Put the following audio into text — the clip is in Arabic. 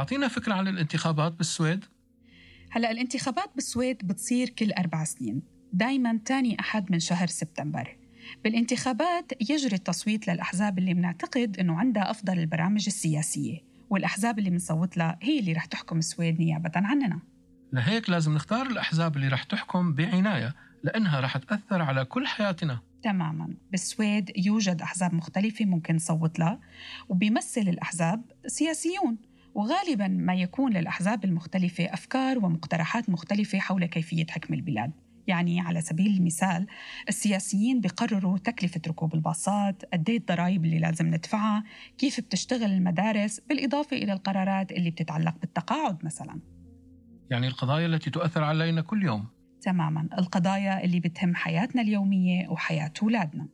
تعطينا فكرة عن الانتخابات بالسويد. هلا الانتخابات بالسويد بتصير كل أربع سنين دايما تاني أحد من شهر سبتمبر. بالانتخابات يجري التصويت للأحزاب اللي بنعتقد أنه عندها أفضل البرامج السياسية والأحزاب اللي بنصوت لها هي اللي رح تحكم السويد نيابة عننا. لهيك لازم نختار الأحزاب اللي رح تحكم بعناية لأنها رح تأثر على كل حياتنا. تماما. بالسويد يوجد أحزاب مختلفة ممكن نصوت لها وبيمثل الأحزاب سياسيون. وغالبا ما يكون للأحزاب المختلفة أفكار ومقترحات مختلفة حول كيفية حكم البلاد. يعني على سبيل المثال السياسيين بيقرروا تكلفة ركوب الباصات قد إيه الضرائب اللي لازم ندفعها كيف بتشتغل المدارس بالإضافة إلى القرارات اللي بتتعلق بالتقاعد مثلا. يعني القضايا التي تؤثر علينا كل يوم. تماما. القضايا اللي بتهم حياتنا اليومية وحياة أولادنا.